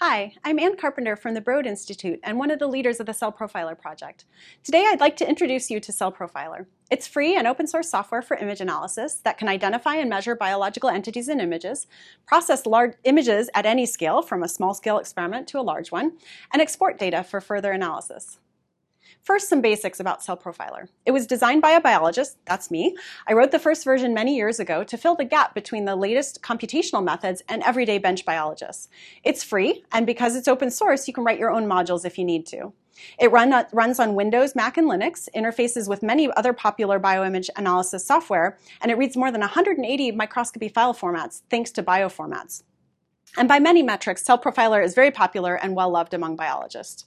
Hi, I'm Anne Carpenter from the Broad Institute and one of the leaders of the CellProfiler project. Today I'd like to introduce you to CellProfiler. It's free and open source software for image analysis that can identify and measure biological entities in images, process large images at any scale from a small scale experiment to a large one, and export data for further analysis. First, some basics about CellProfiler. It was designed by a biologist, that's me. I wrote the first version many years ago to fill the gap between the latest computational methods and everyday bench biologists. It's free, and because it's open source, you can write your own modules if you need to. It run, uh, runs on Windows, Mac, and Linux, interfaces with many other popular bioimage analysis software, and it reads more than 180 microscopy file formats thanks to Bio-Formats. And by many metrics, CellProfiler is very popular and well loved among biologists.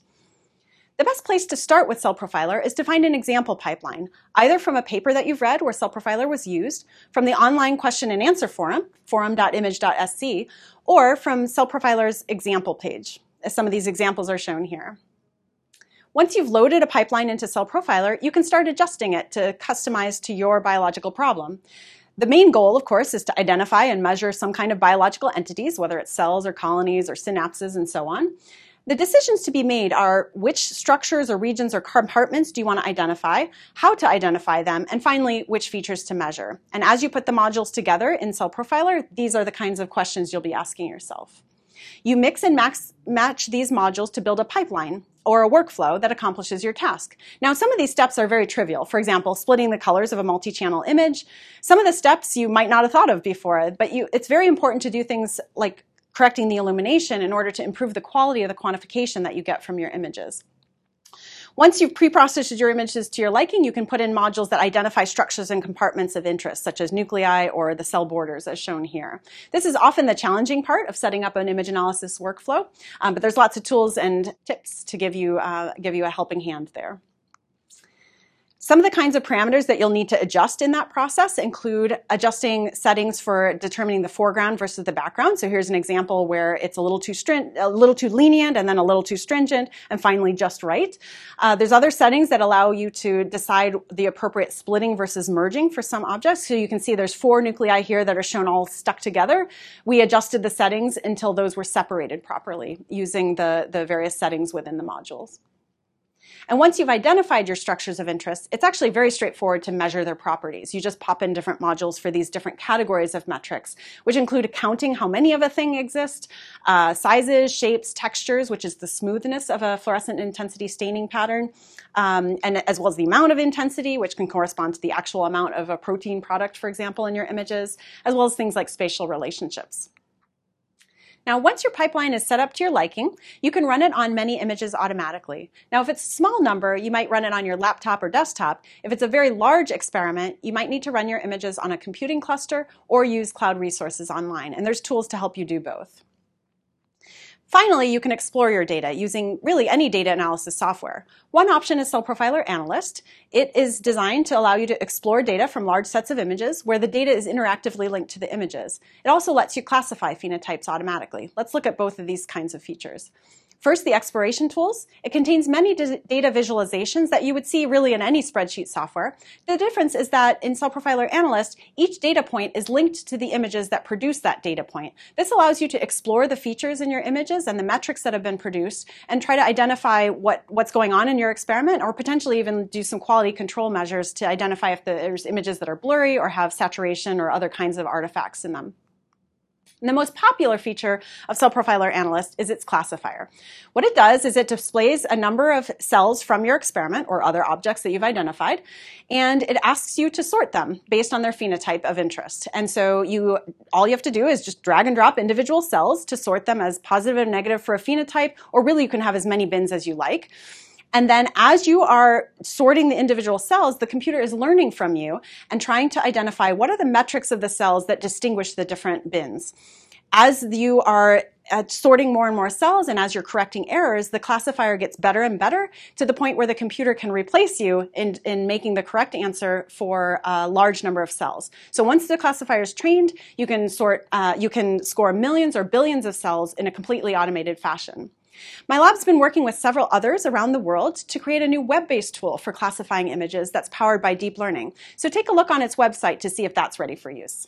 The best place to start with CellProfiler is to find an example pipeline, either from a paper that you've read where CellProfiler was used, from the online question and answer forum, forum.image.sc, or from CellProfiler's example page, as some of these examples are shown here. Once you've loaded a pipeline into CellProfiler, you can start adjusting it to customize to your biological problem. The main goal, of course, is to identify and measure some kind of biological entities, whether it's cells or colonies or synapses and so on. The decisions to be made are which structures or regions or compartments do you want to identify, how to identify them, and finally, which features to measure. And as you put the modules together in CellProfiler, these are the kinds of questions you'll be asking yourself. You mix and max, match these modules to build a pipeline or a workflow that accomplishes your task. Now, some of these steps are very trivial. For example, splitting the colors of a multi-channel image. Some of the steps you might not have thought of before, but you, it's very important to do things like correcting the illumination in order to improve the quality of the quantification that you get from your images. Once you've pre-processed your images to your liking, you can put in modules that identify structures and compartments of interest, such as nuclei or the cell borders, as shown here. This is often the challenging part of setting up an image analysis workflow, um, but there's lots of tools and tips to give you, uh, give you a helping hand there. Some of the kinds of parameters that you'll need to adjust in that process include adjusting settings for determining the foreground versus the background. So here's an example where it's a little too a little too lenient, and then a little too stringent, and finally just right. Uh, there's other settings that allow you to decide the appropriate splitting versus merging for some objects. So you can see there's four nuclei here that are shown all stuck together. We adjusted the settings until those were separated properly using the, the various settings within the modules. And once you've identified your structures of interest, it's actually very straightforward to measure their properties. You just pop in different modules for these different categories of metrics, which include counting how many of a thing exist, uh, sizes, shapes, textures, which is the smoothness of a fluorescent intensity staining pattern, um, and as well as the amount of intensity, which can correspond to the actual amount of a protein product, for example, in your images, as well as things like spatial relationships. Now, once your pipeline is set up to your liking, you can run it on many images automatically. Now, if it's a small number, you might run it on your laptop or desktop. If it's a very large experiment, you might need to run your images on a computing cluster or use cloud resources online. And there's tools to help you do both. Finally, you can explore your data using really any data analysis software. One option is CellProfiler Analyst. It is designed to allow you to explore data from large sets of images where the data is interactively linked to the images. It also lets you classify phenotypes automatically. Let's look at both of these kinds of features. First, the exploration tools. It contains many data visualizations that you would see really in any spreadsheet software. The difference is that in CellProfiler Analyst, each data point is linked to the images that produce that data point. This allows you to explore the features in your images and the metrics that have been produced and try to identify what, what's going on in your experiment or potentially even do some quality control measures to identify if there's images that are blurry or have saturation or other kinds of artifacts in them. And the most popular feature of CellProfiler Analyst is its classifier. What it does is it displays a number of cells from your experiment or other objects that you've identified, and it asks you to sort them based on their phenotype of interest. And so you, all you have to do is just drag and drop individual cells to sort them as positive and negative for a phenotype, or really you can have as many bins as you like. And then as you are sorting the individual cells, the computer is learning from you and trying to identify what are the metrics of the cells that distinguish the different bins. As you are uh, sorting more and more cells and as you're correcting errors, the classifier gets better and better to the point where the computer can replace you in, in making the correct answer for a large number of cells. So once the classifier is trained, you can sort, uh, you can score millions or billions of cells in a completely automated fashion. My lab's been working with several others around the world to create a new web-based tool for classifying images that's powered by deep learning. So take a look on its website to see if that's ready for use.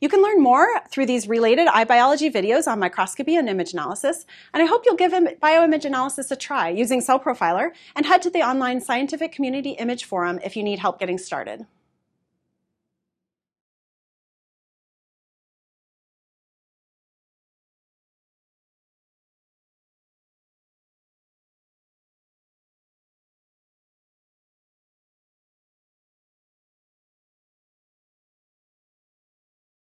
You can learn more through these related iBiology videos on microscopy and image analysis, and I hope you'll give bioimage analysis a try using CellProfiler and head to the online Scientific Community Image Forum if you need help getting started.